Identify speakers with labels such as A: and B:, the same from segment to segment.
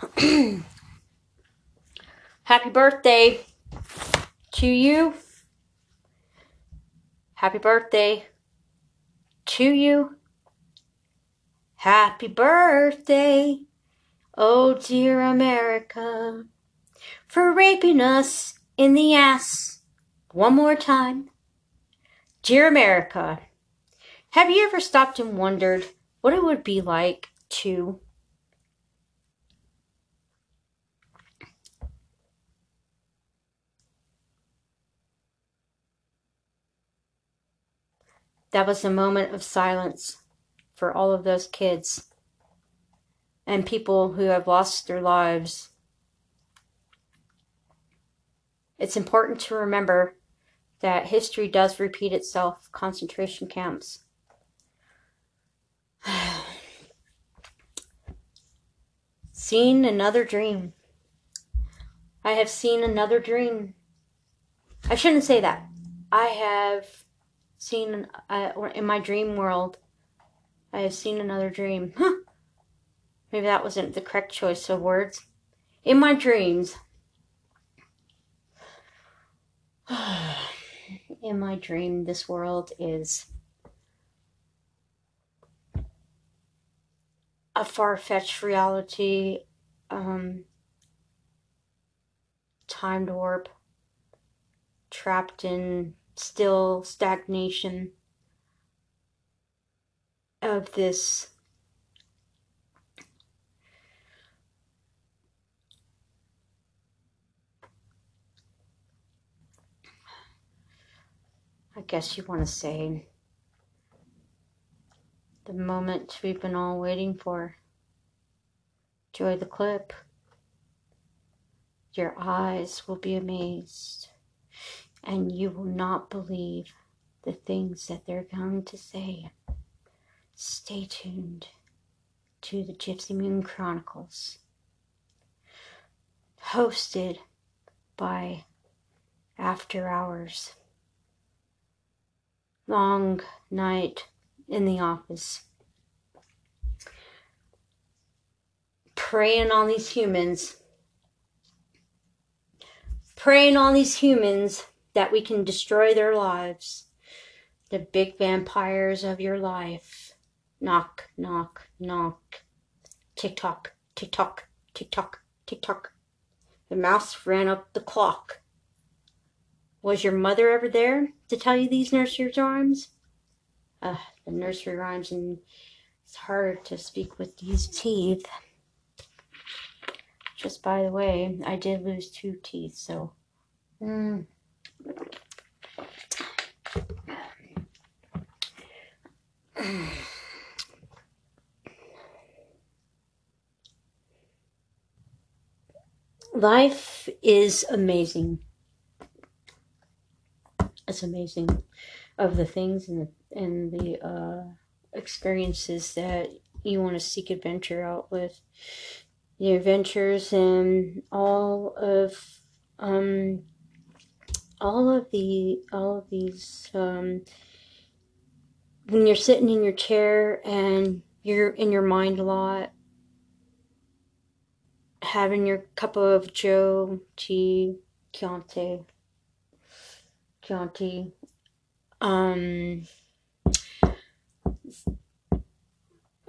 A: Happy birthday to you. Happy birthday to you. Happy birthday, oh dear America, for raping us in the ass one more time. Dear America, have you ever stopped and wondered what it would be like to That was a moment of silence for all of those kids and people who have lost their lives. It's important to remember that history does repeat itself, concentration camps. seen another dream. I have seen another dream. I shouldn't say that. I have seen uh, in my dream world. I have seen another dream. Huh. Maybe that wasn't the correct choice of words. In my dreams. in my dream, this world is a far fetched reality, um, timed warp, trapped in still stagnation of this I guess you want to say the moment we've been all waiting for. Enjoy the clip. Your eyes will be amazed and you will not believe the things that they're going to say. Stay tuned to the Gypsy Moon Chronicles, hosted by After Hours. Long night in the office. Preying on these humans. Preying on these humans that we can destroy their lives. The big vampires of your life. Knock, knock, knock. Tick tock, tick tock, tick tock, tick tock. The mouse ran up the clock. Was your mother ever there to tell you these nursery rhymes? Uh, the nursery rhymes, and it's hard to speak with these teeth. Just by the way, I did lose two teeth, so. Mm. Life is amazing. It's amazing of the things and the, and the uh, experiences that you want to seek adventure out with. The adventures and all of um, all of the all of these um, when you're sitting in your chair and you're in your mind a lot having your cup of joe tea chianti chianti um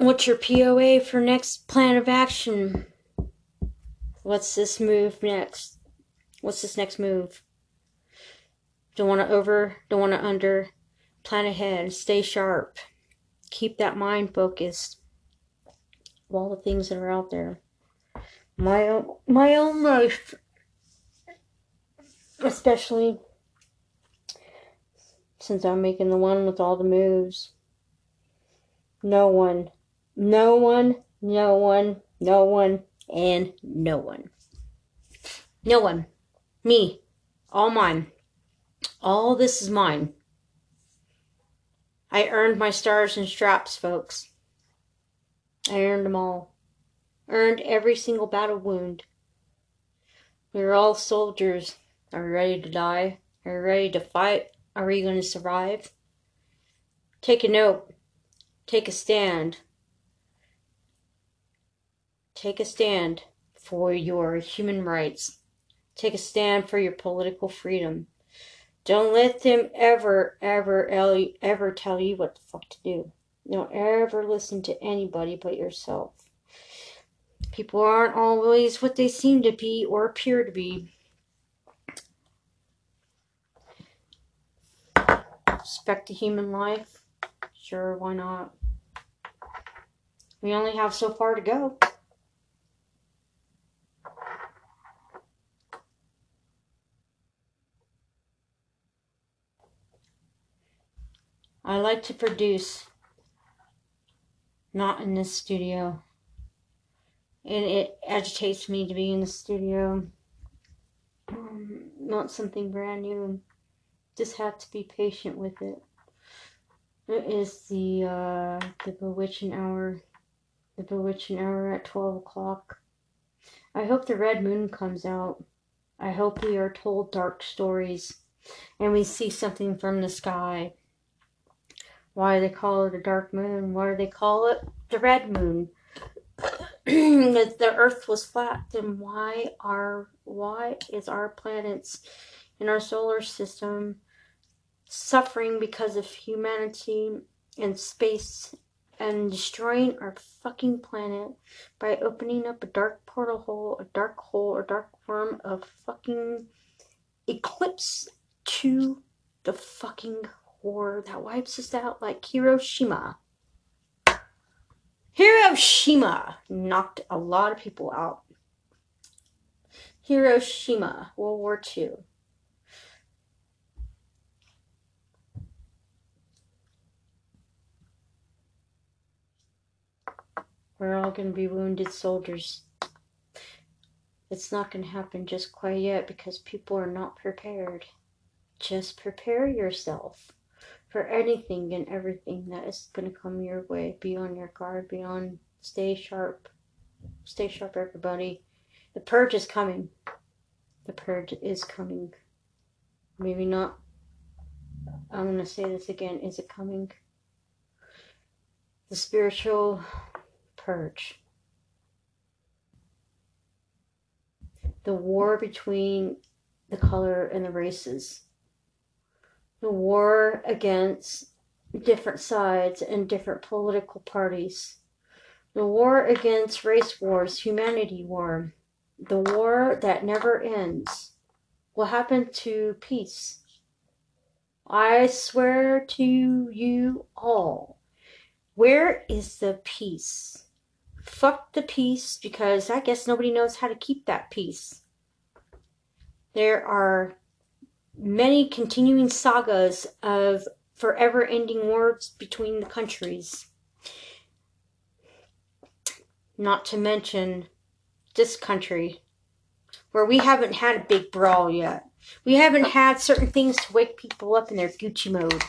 A: what's your poa for next plan of action? What's this move next? What's this next move don't want to over, don't want to under. Plan ahead. Stay sharp. Keep that mind focused. All the things that are out there. My own, my own life, especially since I'm making the one with all the moves. No one, no one, no one, no one, and no one. No one. Me. All mine. All this is mine. I earned my stars and straps, folks. I earned them all. Earned every single battle wound. We're all soldiers. Are we ready to die? Are we ready to fight? Are we going to survive? Take a note. Take a stand. Take a stand for your human rights. Take a stand for your political freedom. Don't let them ever, ever, ever tell you what the fuck to do. Don't ever listen to anybody but yourself. People aren't always what they seem to be or appear to be. Respect the human life? Sure, why not? We only have so far to go. I like to produce, not in this studio. And it agitates me to be in the studio. Um, not something brand new. Just have to be patient with it. It is the uh, the bewitching hour. The bewitching hour at twelve o'clock. I hope the red moon comes out. I hope we are told dark stories and we see something from the sky. Why they call it a dark moon? Why do they call it the red moon? if the earth was flat, then why are why is our planets in our solar system suffering because of humanity and space and destroying our fucking planet by opening up a dark portal hole, a dark hole, a dark worm of fucking eclipse to the fucking war that wipes us out like Hiroshima. Hiroshima knocked a lot of people out. Hiroshima, World War II. We're all going to be wounded soldiers. It's not going to happen just quite yet because people are not prepared. Just prepare yourself for anything and everything that is going to come your way. Be on your guard, be on, stay sharp. Stay sharp, everybody. The purge is coming. The purge is coming. Maybe not. I'm going to say this again. Is it coming? The spiritual purge. The war between the color and the races the war against different sides and different political parties, the war against race wars, humanity war, the war that never ends. What happened to peace? I swear to you all, where is the peace? Fuck the peace because I guess nobody knows how to keep that peace. There are many continuing sagas of forever ending wars between the countries. Not to mention this country, where we haven't had a big brawl yet. We haven't had certain things to wake people up in their Gucci mode.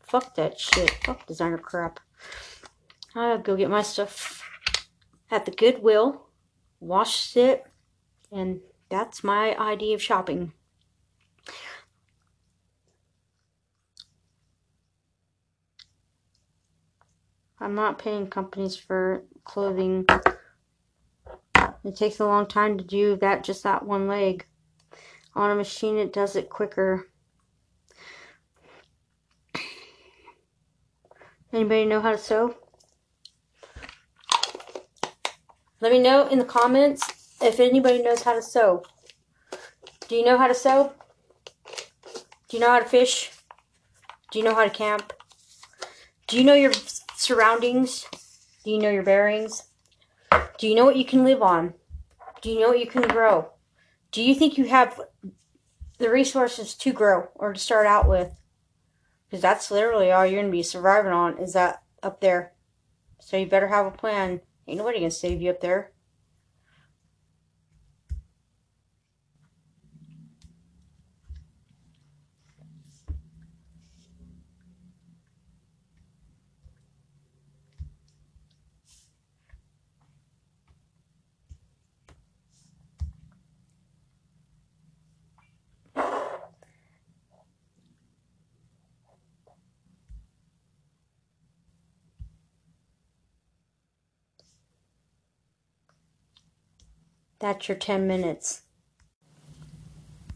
A: Fuck that shit. Fuck designer crap. I'll go get my stuff at the Goodwill, wash it, and that's my idea of shopping. I'm not paying companies for clothing. It takes a long time to do that, just that one leg. On a machine, it does it quicker. Anybody know how to sew? Let me know in the comments if anybody knows how to sew. Do you know how to sew? Do you know how to fish? Do you know how to camp? Do you know your surroundings? Do you know your bearings? Do you know what you can live on? Do you know what you can grow? Do you think you have the resources to grow or to start out with? Because that's literally all you're going to be surviving on is that up there. So you better have a plan. Ain't nobody going to save you up there. That's your 10 minutes.